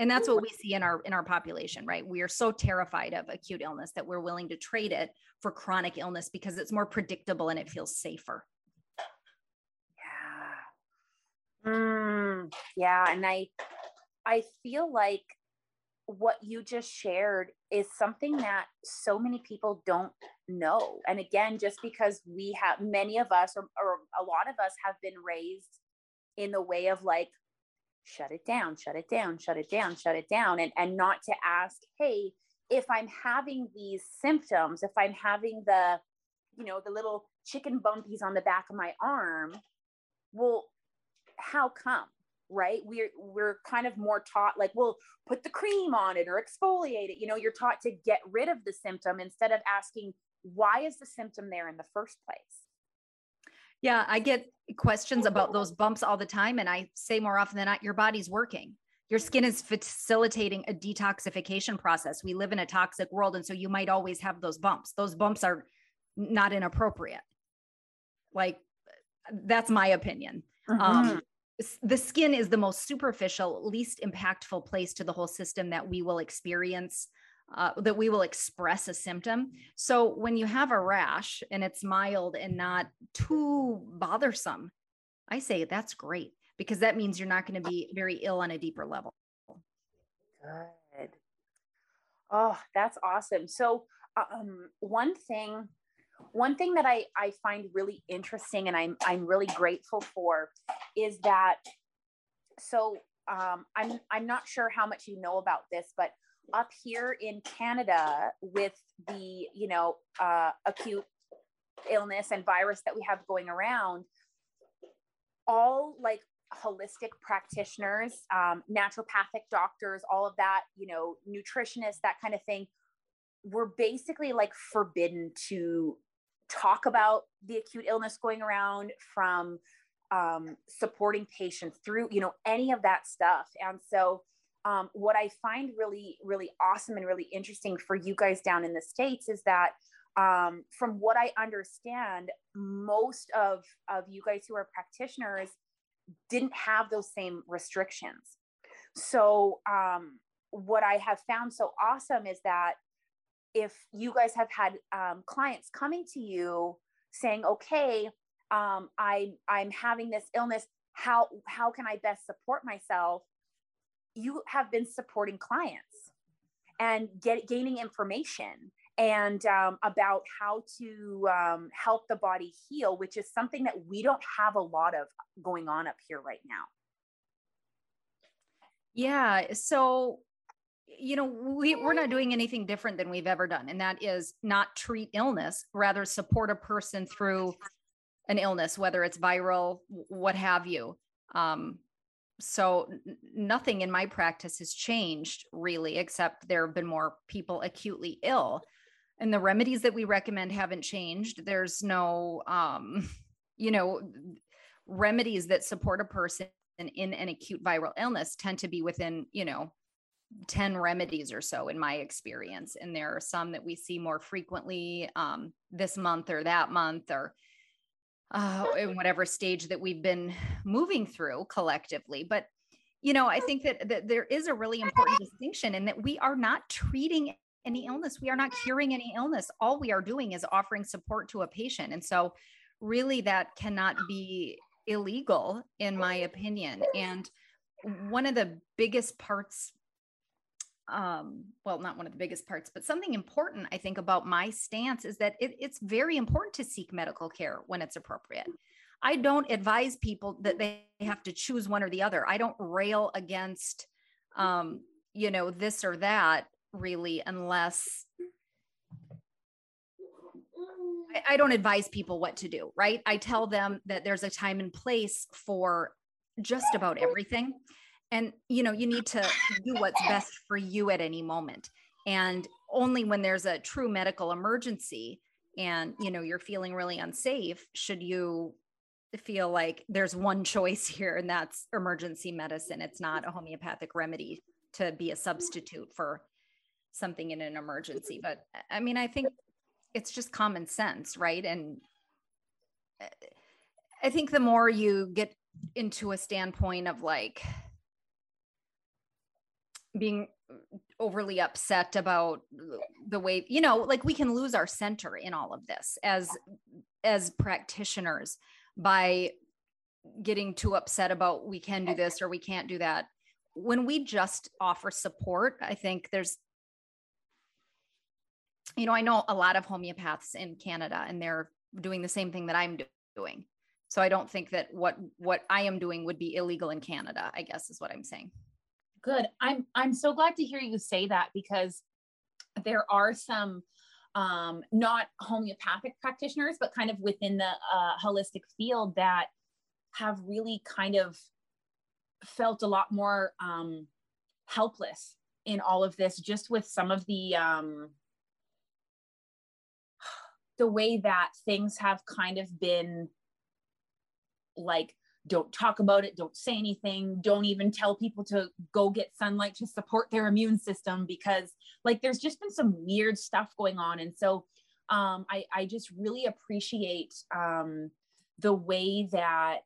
And that's what we see in our in our population, right? We are so terrified of acute illness that we're willing to trade it for chronic illness because it's more predictable and it feels safer. Mm, yeah. And I, I feel like what you just shared is something that so many people don't know. And again, just because we have many of us or, or a lot of us have been raised in the way of like, shut it down, shut it down, shut it down, shut it down, and, and not to ask, hey, if I'm having these symptoms, if I'm having the, you know, the little chicken bumpies on the back of my arm, well, how come? right? We're we're kind of more taught like well put the cream on it or exfoliate it. You know you're taught to get rid of the symptom instead of asking why is the symptom there in the first place? Yeah i get questions about those bumps all the time and i say more often than not your body's working. Your skin is facilitating a detoxification process. We live in a toxic world and so you might always have those bumps. Those bumps are not inappropriate. Like that's my opinion mm-hmm. um, the skin is the most superficial, least impactful place to the whole system that we will experience, uh, that we will express a symptom. So when you have a rash and it's mild and not too bothersome, I say that's great because that means you're not going to be very ill on a deeper level. Good. Oh, that's awesome. So, um, one thing one thing that I, I find really interesting and I'm, I'm really grateful for is that, so um, I'm, I'm not sure how much you know about this, but up here in Canada with the, you know, uh, acute illness and virus that we have going around, all like holistic practitioners, um, naturopathic doctors, all of that, you know, nutritionists, that kind of thing, we're basically like forbidden to talk about the acute illness going around from um, supporting patients through you know any of that stuff. And so um, what i find really really awesome and really interesting for you guys down in the states is that um, from what i understand most of of you guys who are practitioners didn't have those same restrictions. So um, what i have found so awesome is that if you guys have had um, clients coming to you saying, okay, um, I, I'm having this illness. How, how can I best support myself? You have been supporting clients and get, gaining information and um, about how to um, help the body heal, which is something that we don't have a lot of going on up here right now. Yeah. So you know we, we're not doing anything different than we've ever done and that is not treat illness rather support a person through an illness whether it's viral what have you. Um, so nothing in my practice has changed really except there have been more people acutely ill. And the remedies that we recommend haven't changed. There's no um, you know remedies that support a person in an acute viral illness tend to be within you know 10 remedies or so in my experience and there are some that we see more frequently um, this month or that month or uh, in whatever stage that we've been moving through collectively. But you know i think that, that there is a really important distinction in that we are not treating any illness. We are not curing any illness. All we are doing is offering support to a patient. And so really that cannot be illegal in my opinion. And one of the biggest parts um, well, not one of the biggest parts, but something important I think about my stance is that it, it's very important to seek medical care when it's appropriate. I don't advise people that they have to choose one or the other. I don't rail against, um, you know, this or that really, unless I, I don't advise people what to do, right? I tell them that there's a time and place for just about everything and you know you need to do what's best for you at any moment. And only when there's a true medical emergency and you know you're feeling really unsafe should you feel like there's one choice here and that's emergency medicine. It's not a homeopathic remedy to be a substitute for something in an emergency. But i mean i think it's just common sense right? And eh, i think the more you get into a standpoint of like being overly upset about the way you know like we can lose our center in all of this as as practitioners by getting too upset about we can do this or we can't do that. When we just offer support, I think there's you know, I know a lot of homeopaths in Canada and they're doing the same thing that I'm doing. So I don't think that what what I am doing would be illegal in Canada, I guess is what I'm saying. Good. I'm I'm so glad to hear you say that because there are some um, not homeopathic practitioners, but kind of within the uh, holistic field that have really kind of felt a lot more um, helpless in all of this, just with some of the um, the way that things have kind of been like don't talk about it don't say anything don't even tell people to go get sunlight to support their immune system because like there's just been some weird stuff going on. And so um, I, I just really appreciate um, the way that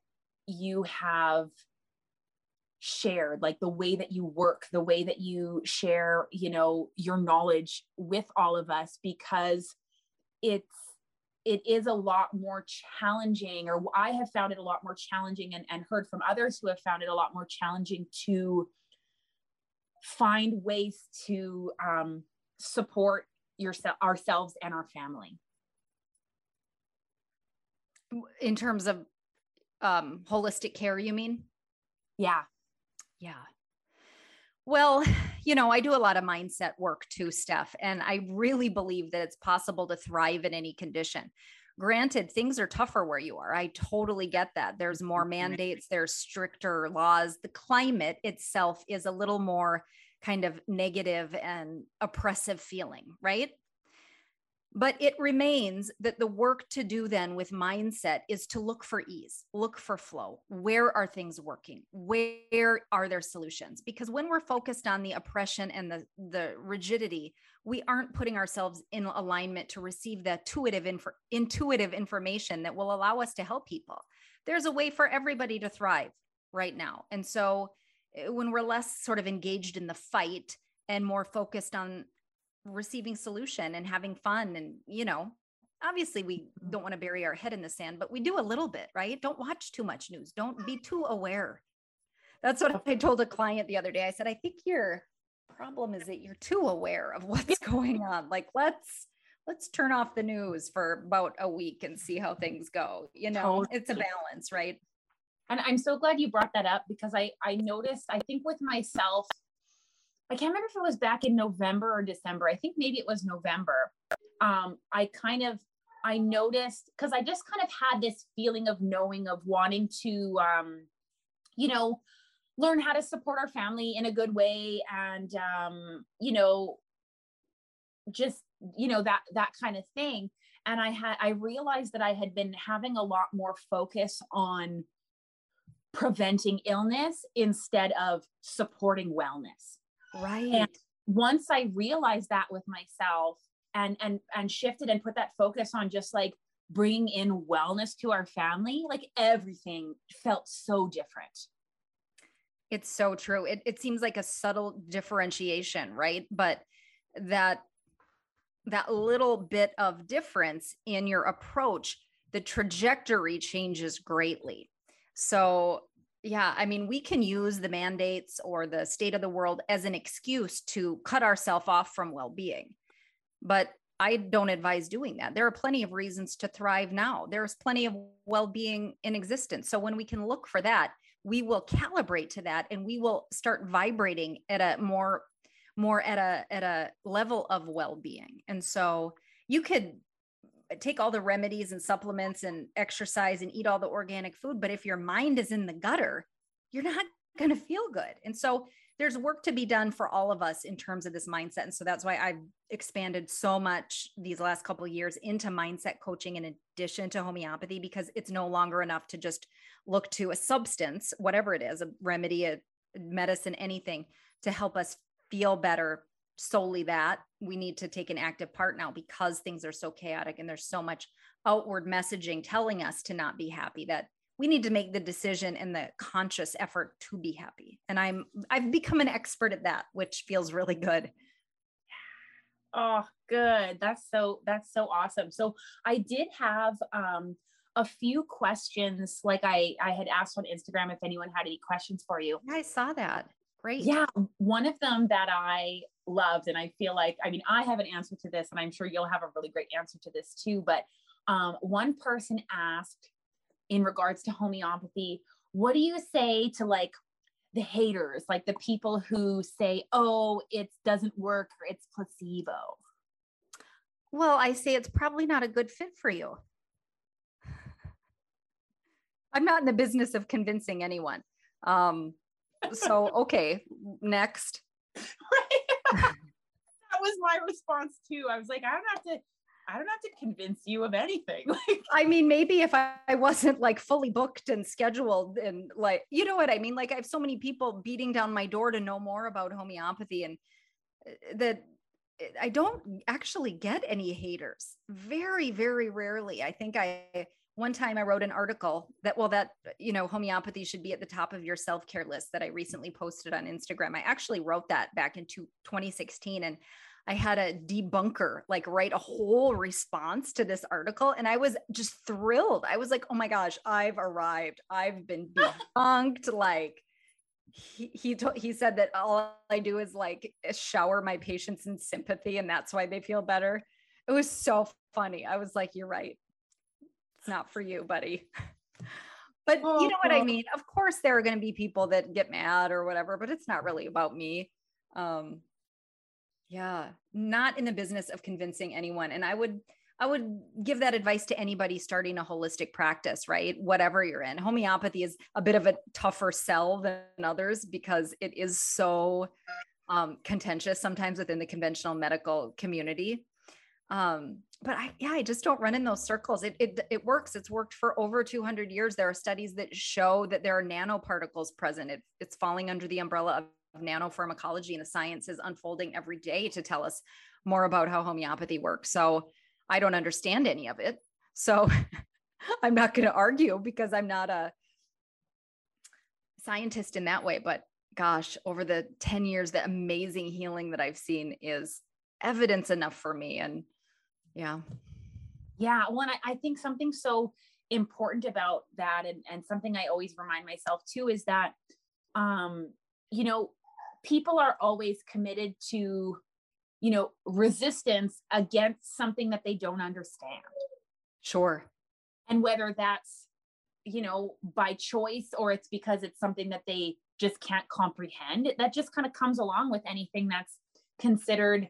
you have shared like the way that you work the way that you share you know your knowledge with all of us because it's it is a lot more challenging or i have found it a lot more challenging and, and heard from others who have found it a lot more challenging to find ways to um, support yourself ourselves and our family. In terms of um, holistic care you mean? Yeah. Yeah well, you know, I do a lot of mindset work too, Steph, and I really believe that it's possible to thrive in any condition. Granted, things are tougher where you are. I totally get that. There's more mandates, there's stricter laws. The climate itself is a little more kind of negative and oppressive feeling, right? But it remains that the work to do then with mindset is to look for ease, look for flow. Where are things working? Where are there solutions? Because when we're focused on the oppression and the, the rigidity, we aren't putting ourselves in alignment to receive the intuitive, inf- intuitive information that will allow us to help people. There's a way for everybody to thrive right now. And so eh, when we're less sort of engaged in the fight and more focused on receiving solution and having fun and you know obviously we mm-hmm. don't want to bury our head in the sand but we do a little bit right? Don't watch too much news. Don't be too aware. That's what i told a client the other day. I said i think your problem is that you're too aware of what's going on. Like let's let's turn off the news for about a week and see how things go you know? Totally. it's a balance right? And i'm so glad you brought that up because i i noticed i think with myself I can't remember if it was back in November or December. I think maybe it was November. Um, I kind of I noticed because I just kind of had this feeling of knowing of wanting to um, you know, learn how to support our family in a good way and um, you know, just you know that that kind of thing. And I had I realized that I had been having a lot more focus on preventing illness instead of supporting wellness Right. And once I realized that with myself and and and shifted and put that focus on just like bringing in wellness to our family, like everything felt so different. It's so true. It it seems like a subtle differentiation, right? But that that little bit of difference in your approach, the trajectory changes greatly. So yeah, I mean, we can use the mandates or the state of the world as an excuse to cut ourselves off from well being. But I don't advise doing that. There are plenty of reasons to thrive now. There's plenty of well being in existence. So when we can look for that, we will calibrate to that and we will start vibrating at a more more at a at a level of well-being and so you could take all the remedies and supplements and exercise and eat all the organic food. But if your mind is in the gutter, you're not going to feel good. And so there's work to be done for all of us in terms of this mindset. And so that's why I've expanded so much these last couple years into mindset coaching in addition to homeopathy, because it's no longer enough to just look to a substance, whatever it is, a remedy, a medicine, anything to help us feel better solely that. We need to take an active part now because things are so chaotic and there's so much outward messaging telling us to not be happy that we need to make the decision and the conscious effort to be happy. And i'm i've become an expert at that which feels really good. Oh good. That's so that's so awesome. So i did have um a few questions like I I had asked on Instagram if anyone had any questions for you. I saw that. Great. Yeah, one of them that I loved and I feel like I mean I have an answer to this and I'm sure you'll have a really great answer to this too, but um, one person asked in regards to homeopathy, what do you say to like the haters, like the people who say, "Oh, it doesn't work or it's placebo"? Well, I say it's probably not a good fit for you. I'm not in the business of convincing anyone. Um, so, okay, next. that was my response too. I was like, I don't have to. I don't have to convince you of anything. Like, I mean, maybe if I, I wasn't like fully booked and scheduled and like, you know what I mean? Like, I have so many people beating down my door to know more about homeopathy and uh, that I don't actually get any haters. Very, very rarely. I think I one time I wrote an article that well that you know homeopathy should be at the top of your self-care list that I recently posted on Instagram. I actually wrote that back in 2016 and I had a debunker like write a whole response to this article and I was just thrilled. I was like, "Oh my gosh, I've arrived. I've been debunked like he he, to, he said that all I do is like shower my patients in sympathy and that's why they feel better. It was so funny. I was like, you're right. Not for you, buddy. but oh, you know what I mean? Of course there are going to be people that get mad or whatever, but it's not really about me. Um yeah, not in the business of convincing anyone and I would I would give that advice to anybody starting a holistic practice, right? Whatever you're in. Homeopathy is a bit of a tougher sell than others because it is so um, contentious sometimes within the conventional medical community. Um, but I, yeah, I just don't run in those circles. It, it, it works. It's worked for over 200 years. There are studies that show that there are nanoparticles present. It, it's falling under the umbrella of nanopharmacology, and the science is unfolding every day to tell us more about how homeopathy works. So I don't understand any of it. So I'm not going to argue because I'm not a scientist in that way. But gosh, over the 10 years, the amazing healing that I've seen is evidence enough for me. And yeah. Yeah. One, I, I think something so important about that and, and something I always remind myself too is that, um, you know, people are always committed to you know, resistance against something that they don't understand. Sure. And whether that's, you know, by choice or it's because it's something that they just can't comprehend, that just kind of comes along with anything that's considered,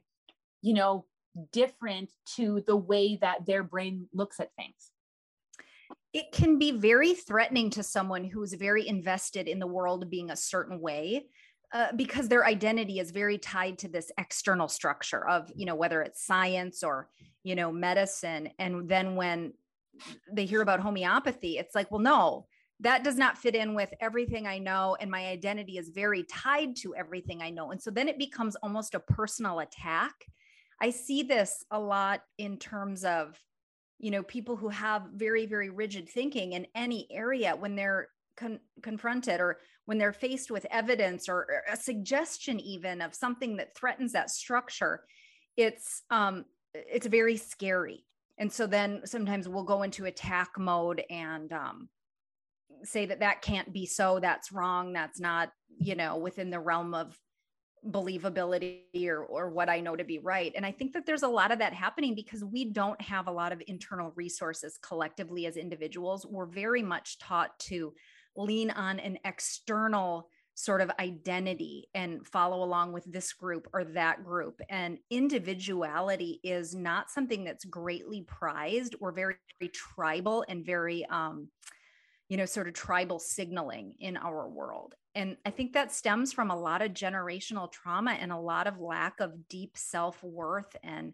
you know, different to the way that their brain looks at things. It can be very threatening to someone who's very invested in the world being a certain way uh, because their identity is very tied to this external structure of you know whether it's science or you know medicine. And then when they hear about homeopathy it's like well no that does not fit in with everything i know. And my identity is very tied to everything i know. And so then it becomes almost a personal attack i see this a lot in terms of you know people who have very very rigid thinking in any area when they're con- confronted or when they're faced with evidence or, or, a suggestion even of something that threatens that structure it's um it's very scary. And so then sometimes we'll go into attack mode and um say that that can't be so that's wrong that's not you know within the realm of believability or or what I know to be right. And I think that there's a lot of that happening because we don't have a lot of internal resources collectively as individuals. We're very much taught to lean on an external sort of identity and follow along with this group or that group. And individuality is not something that's greatly prized. We're very, very tribal and very, um, you know, sort of tribal signaling in our world. And I think that stems from a lot of generational trauma and a lot of lack of deep self worth and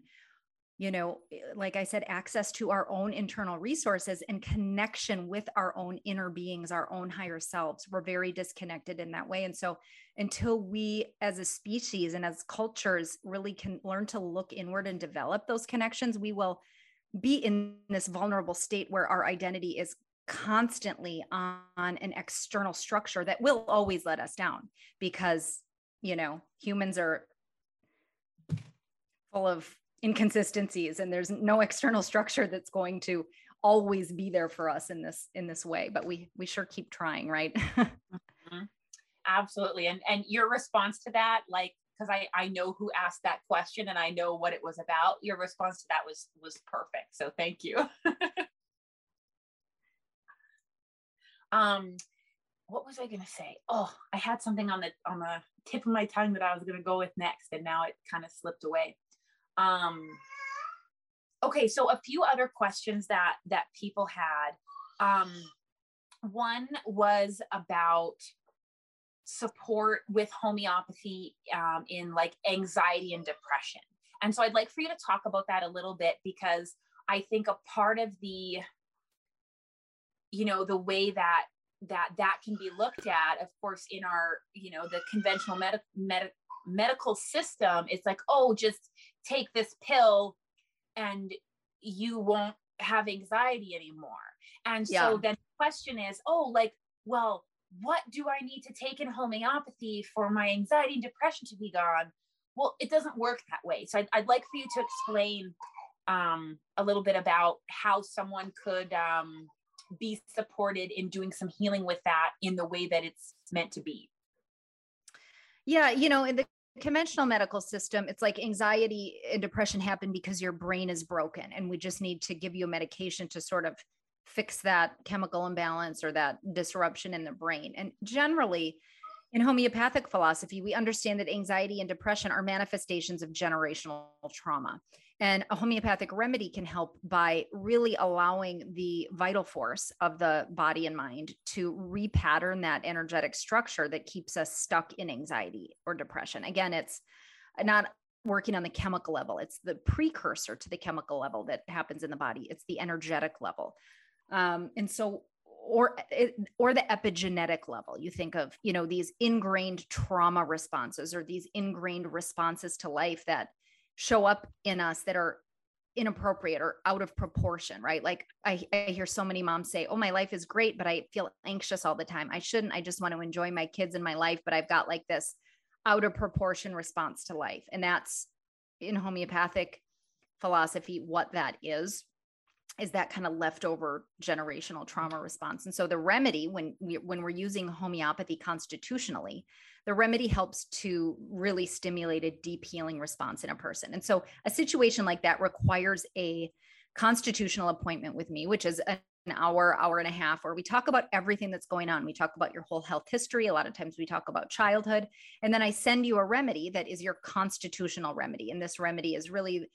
you know, like I said, access to our own internal resources and connection with our own inner beings, our own higher selves. We're very disconnected in that way. And so, until we as a species and as cultures really can learn to look inward and develop those connections, we will be in this vulnerable state where our identity is constantly on, an external structure that will always let us down because, you know, humans are full of inconsistencies and there's no external structure that's going to always be there for us in this in this way but we we sure keep trying right mm-hmm. absolutely and and your response to that like because I I know who asked that question and I know what it was about. Your response to that was was perfect. So thank you. um what was I to say? Oh, I had something on the on the tip of my tongue that I was to go with next and now it kind of slipped away. Um okay, so a few other questions that that people had. Um one was about support with homeopathy um, in like anxiety and depression. And so I'd like for you to talk about that a little bit because I think a part of the, you know, the way that that that can be looked at, of course, in our, you know, the conventional med- med- medical system, it's like, oh, just take this pill and you won't have anxiety anymore. And yeah. so then the question is, oh, like, well, what do I need to take in homeopathy for my anxiety and depression to be gone? Well, it doesn't work that way. So I'd, I'd like for you to explain um, a little bit about how someone could um, be supported in doing some healing with that in the way that it's meant to be. Yeah, you know, in the conventional medical system, it's like anxiety and depression happen because your brain is broken, and we just need to give you a medication to sort of fix that chemical imbalance or that disruption in the brain. And generally, in homeopathic philosophy, we understand that anxiety and depression are manifestations of generational trauma. And a homeopathic remedy can help by really allowing the vital force of the body and mind to repattern that energetic structure that keeps us stuck in anxiety or depression. Again, it's not working on the chemical level, it's the precursor to the chemical level that happens in the body, it's the energetic level. Um, and so, or or the epigenetic level, you think of you know these ingrained trauma responses or these ingrained responses to life that show up in us that are inappropriate or out of proportion, right? Like I, I, hear so many moms say, Oh, my life is great, but I feel anxious all the time. I shouldn't. I just want to enjoy my kids and my life, but I've got like this out of proportion response to life. And that's in homeopathic philosophy what that is is that kind of leftover generational trauma response. And so the remedy when we when we're using homeopathy constitutionally the remedy helps to really stimulate a deep healing response in a person. And so a situation like that requires a constitutional appointment with me which is a hour, hour and a half, where we talk about everything that's going on. We talk about your whole health history. A lot of times we talk about childhood. And then I send you a remedy that is your constitutional remedy. And this remedy is really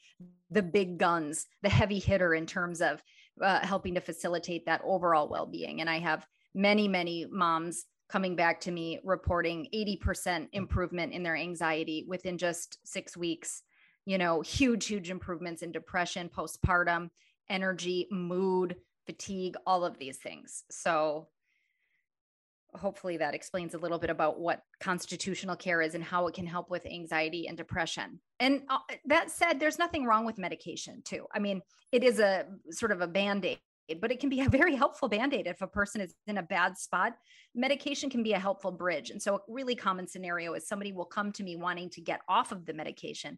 the big guns, the heavy hitter in terms of uh, helping to facilitate that overall well being. And I have many, many moms coming back to me reporting 80% improvement in their anxiety within just six weeks. You know, huge, huge improvements in depression, postpartum, energy, mood fatigue, all of these things. So hopefully that explains a little bit about what constitutional care is and how it can help with anxiety and depression. And uh, that said, there's nothing wrong with medication too. I mean, it is a sort of a band-aid but it can be a very helpful band-aid if a person is in a bad spot medication can be a helpful bridge and so a really common scenario is somebody will come to me wanting to get off of the medication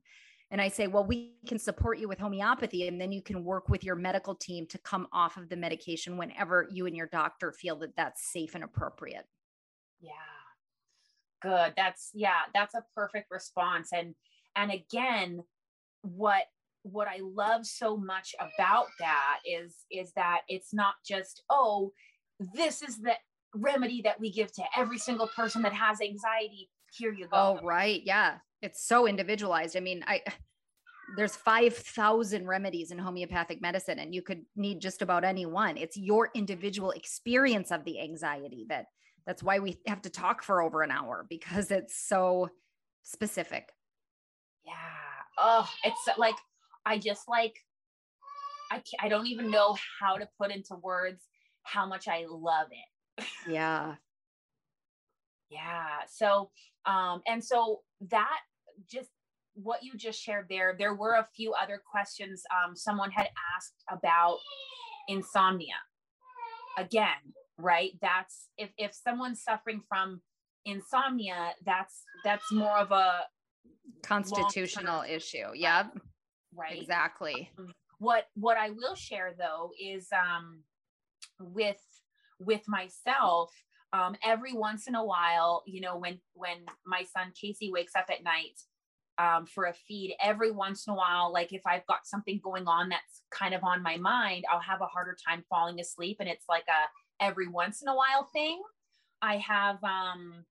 and I say, well, we can support you with homeopathy, and then you can work with your medical team to come off of the medication whenever you and your doctor feel that that's safe and appropriate. Yeah. Good. That's, yeah, that's a perfect response. And, and again, what what I love so much about that is is that it's not just oh this is the remedy that we give to every single person that has anxiety here you go oh right yeah it's so individualized. I mean, I there's 5,000 remedies in homeopathic medicine and you could need just about any one. It's your individual experience of the anxiety that that's why we have to talk for over an hour because it's so specific. Yeah. Oh, it's like I just like I I don't even know how to put into words how much I love it. Yeah. yeah. So um and so that just what you just shared there, there were a few other questions um, someone had asked about insomnia. Again, right? That's if if someone's suffering from insomnia, that's that's more of a constitutional issue. Yeah. Right. Exactly. Um, what what I will share though is um, with with myself um, every once in a while, you know, when when my son Casey wakes up at night um, for a feed, every once in a while, like if I've got something going on that's kind of on my mind, I'll have a harder time falling asleep, and it's like a every once in a while thing. I have um,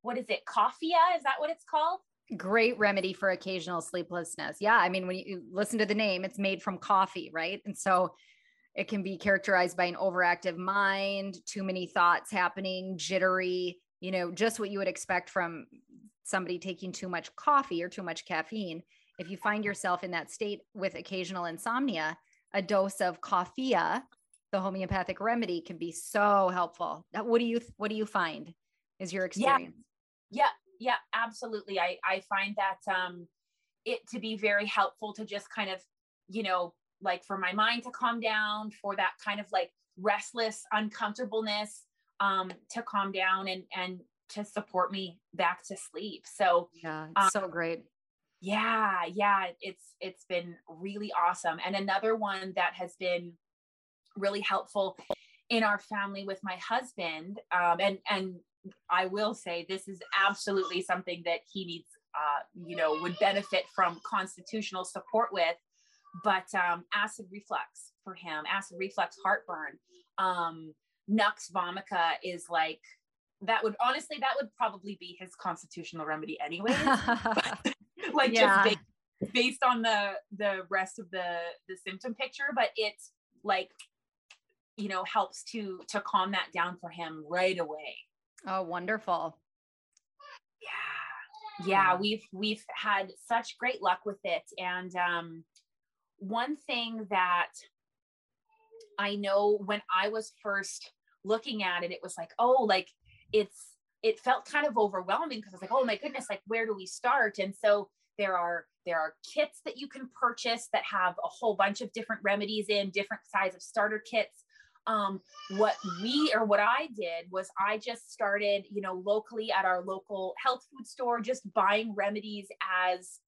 what is it, coffea? Is that what it's called? Great remedy for occasional sleeplessness. Yeah, I mean, when you listen to the name, it's made from coffee, right? And so it can be characterized by an overactive mind, too many thoughts happening, jittery, you know, just what you would expect from somebody taking too much coffee or too much caffeine. If you find yourself in that state with occasional insomnia, a dose of coffea, the homeopathic remedy, can be so helpful. What do you what do you find is your experience? Yeah, yeah, yeah absolutely. I I find that um it to be very helpful to just kind of, you know, like for my mind to calm down, for that kind of like restless uncomfortableness um, to calm down and and to support me back to sleep. So yeah, um, so great. Yeah, yeah, it's it's been really awesome. And another one that has been really helpful in our family with my husband, um, and and I will say this is absolutely something that he needs, uh, you know, would benefit from constitutional support with but um, acid reflux for him, acid reflux heartburn. Um, Nux vomica is like that would honestly that would probably be his constitutional remedy anyway. like yeah. just based, based on the the rest of the the symptom picture, but it's like you know helps to to calm that down for him right away. Oh, wonderful. Yeah. Yeah, we've we've had such great luck with it and um one thing that I know when I was first looking at it, it was like, oh, like it's, it felt kind of overwhelming because I was like, oh my goodness, like where do we start? And so there are there are kits that you can purchase that have a whole bunch of different remedies in different size of starter kits. Um, what we or what I did was I just started, you know, locally at our local health food store, just buying remedies as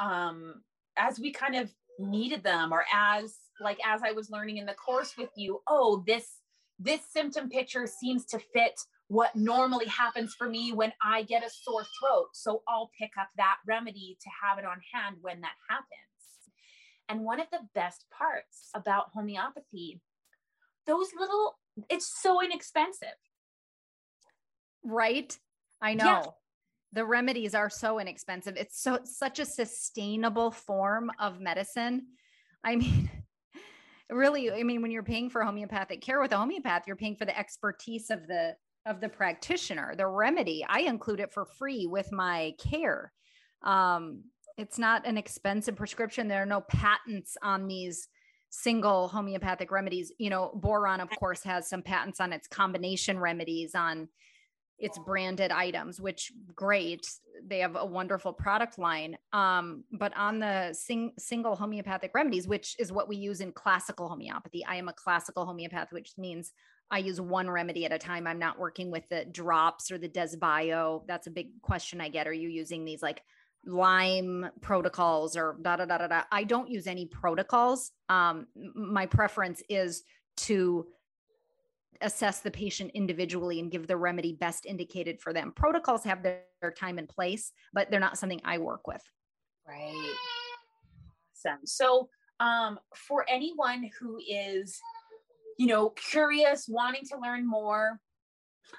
um as we kind of needed them or as like as i was learning in the course with you oh this this symptom picture seems to fit what normally happens for me when i get a sore throat. So i'll pick up that remedy to have it on hand when that happens. And one of the best parts about homeopathy those little it's so inexpensive. Right? I know. Yeah. The remedies are so inexpensive. It's so such a sustainable form of medicine. I mean, really, I mean, when you're paying for homeopathic care with a homeopath, you're paying for the expertise of the of the practitioner. The remedy, I include it for free with my care. Um, it's not an expensive prescription. There are no patents on these single homeopathic remedies. You know, Boiron, of course, has some patents on its combination remedies on it's branded items which great they have a wonderful product line um, but on the sing- single homeopathic remedies which is what we use in classical homeopathy i am a classical homeopath which means i use one remedy at a time i'm not working with the drops or the desbio that's a big question i get are you using these like Lyme protocols or da da da da da i don't use any protocols um, my preference is to assess the patient individually and give the remedy best indicated for them. Protocols have their, their time and place, but they're not something I work with. Right. Awesome. So, um, for anyone who is, you know, curious, wanting to learn more,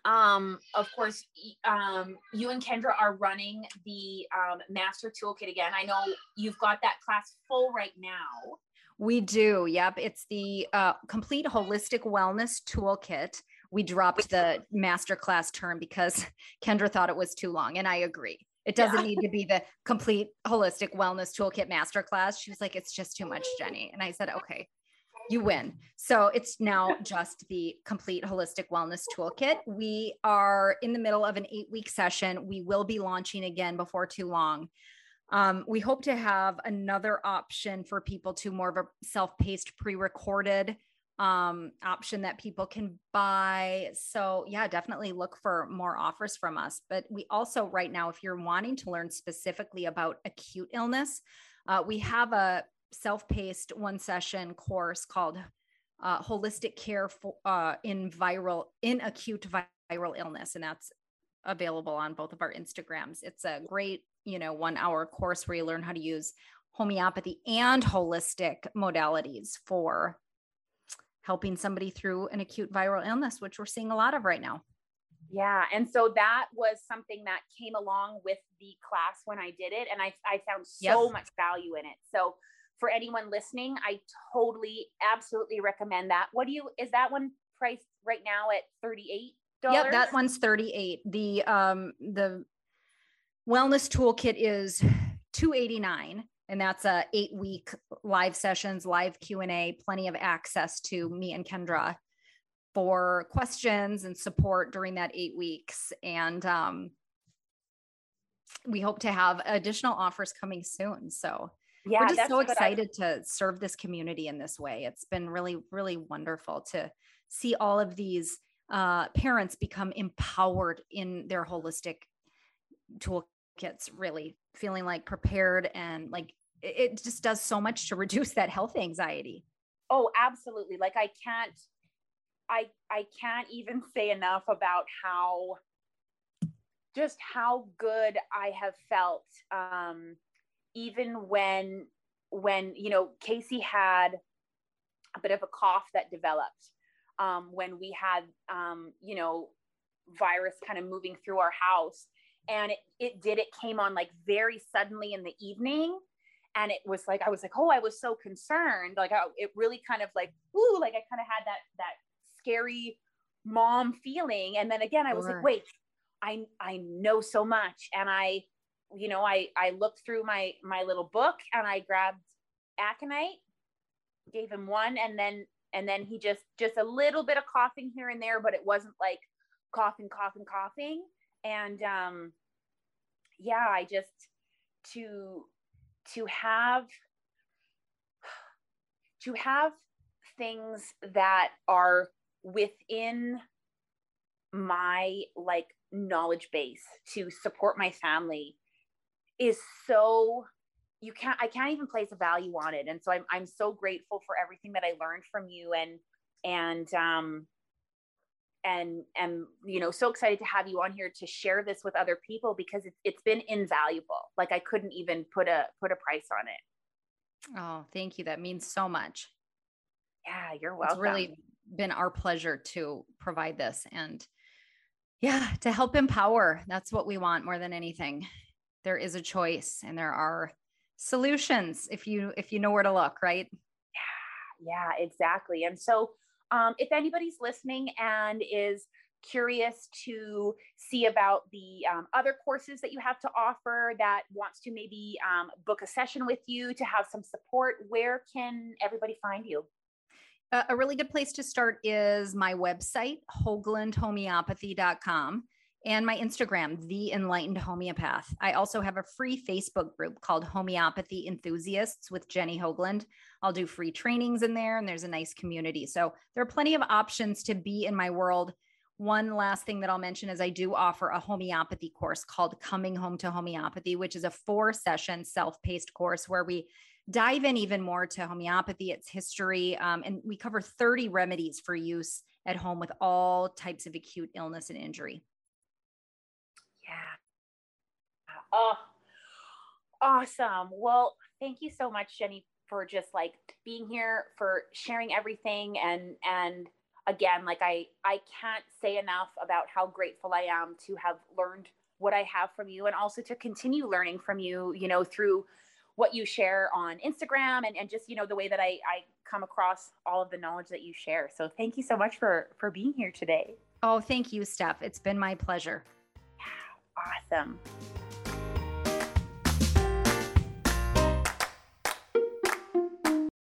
um, of course, um, you and Kendra are running the um, master toolkit again. I know you've got that class full right now. We do. Yep. It's the uh, complete holistic wellness toolkit. We dropped the masterclass term because Kendra thought it was too long. And I agree. It doesn't yeah. need to be the complete holistic wellness toolkit masterclass. She was like, it's just too much, Jennie. And I said, okay, you win. So it's now just the complete holistic wellness toolkit. We are in the middle of an eight week session. We will be launching again before too long. Um, we hope to have another option for people to more of a self-paced pre-recorded um, option that people can buy. So yeah, definitely look for more offers from us. But we also right now, if you're wanting to learn specifically about acute illness, uh, we have a self-paced one session course called uh, holistic care for, uh, in viral in acute viral illness and that's available on both of our instagrams it's a great you know one hour course where you learn how to use homeopathy and holistic modalities for helping somebody through an acute viral illness which we're seeing a lot of right now yeah. And so that was something that came along with the class when I did it. And I, I found so yep. much value in it. So for anyone listening, I totally, absolutely recommend that. What do you, is that one priced right now at 38 Yeah, that one's 38. The, um, the wellness toolkit is 289 and that's a eight week live sessions live q&a plenty of access to me and kendra for questions and support during that eight weeks. And um, we hope to have additional offers coming soon. So yeah, we're just so excited to serve this community in this way. It's been really, really wonderful to see all of these uh, parents become empowered in their holistic toolkits, really feeling like prepared and like it just does so much to reduce that health anxiety. Oh, absolutely. Like I can't I I can't even say enough about how just how good I have felt um, even when when you know Casey had a bit of a cough that developed um, when we had um, you know virus kind of moving through our house and it, it did it came on like very suddenly in the evening and it was like i was like oh i was so concerned like I, it really kind of like ooh like i kind of had that that scary mom feeling. And then again, I was sure. like, wait, I I know so much. And I, you know, I I looked through my my little book and I grabbed aconite, gave him one, and then and then he just just a little bit of coughing here and there, but it wasn't like coughing, coughing, coughing. And um yeah, I just to to have to have things that are within my like knowledge base to support my family is so you can't i can't even place a value on it. And so i'm, I'm so grateful for everything that i learned from you and and um and and you know so excited to have you on here to share this with other people because it's, it's been invaluable. Like i couldn't even put a put a price on it. Oh thank you. That means so much. Yeah you're welcome it's really been our pleasure to provide this and yeah, to help empower. That's what we want more than anything. There is a choice and there are solutions if you if you know where to look, right? Yeah, yeah, exactly. And so um, if anybody's listening and is curious to see about the um, other courses that you have to offer that wants to maybe um, book a session with you to have some support where can everybody find you a really good place to start is my website, hoglundhomeopathy.com, and my Instagram, The Enlightened Homeopath. I also have a free Facebook group called Homeopathy Enthusiasts with Jennie Hoglund. I'll do free trainings in there, and there's a nice community. So there are plenty of options to be in my world. One last thing that I'll mention is I do offer a homeopathy course called Coming Home to Homeopathy, which is a four session self paced course where we dive in even more to homeopathy, its history, um, and we cover 30 remedies for use at home with all types of acute illness and injury. Oh, awesome. Well, thank you so much, Jennie, for just like being here, for sharing everything, and and again, like I I can't say enough about how grateful I am to have learned what I have from you, and also to continue learning from you. You know, through what you share on Instagram and, and just, you know, the way that I, I come across all of the knowledge that you share. So thank you so much for, for being here today. Oh, thank you, Steph. It's been my pleasure. Yeah, awesome.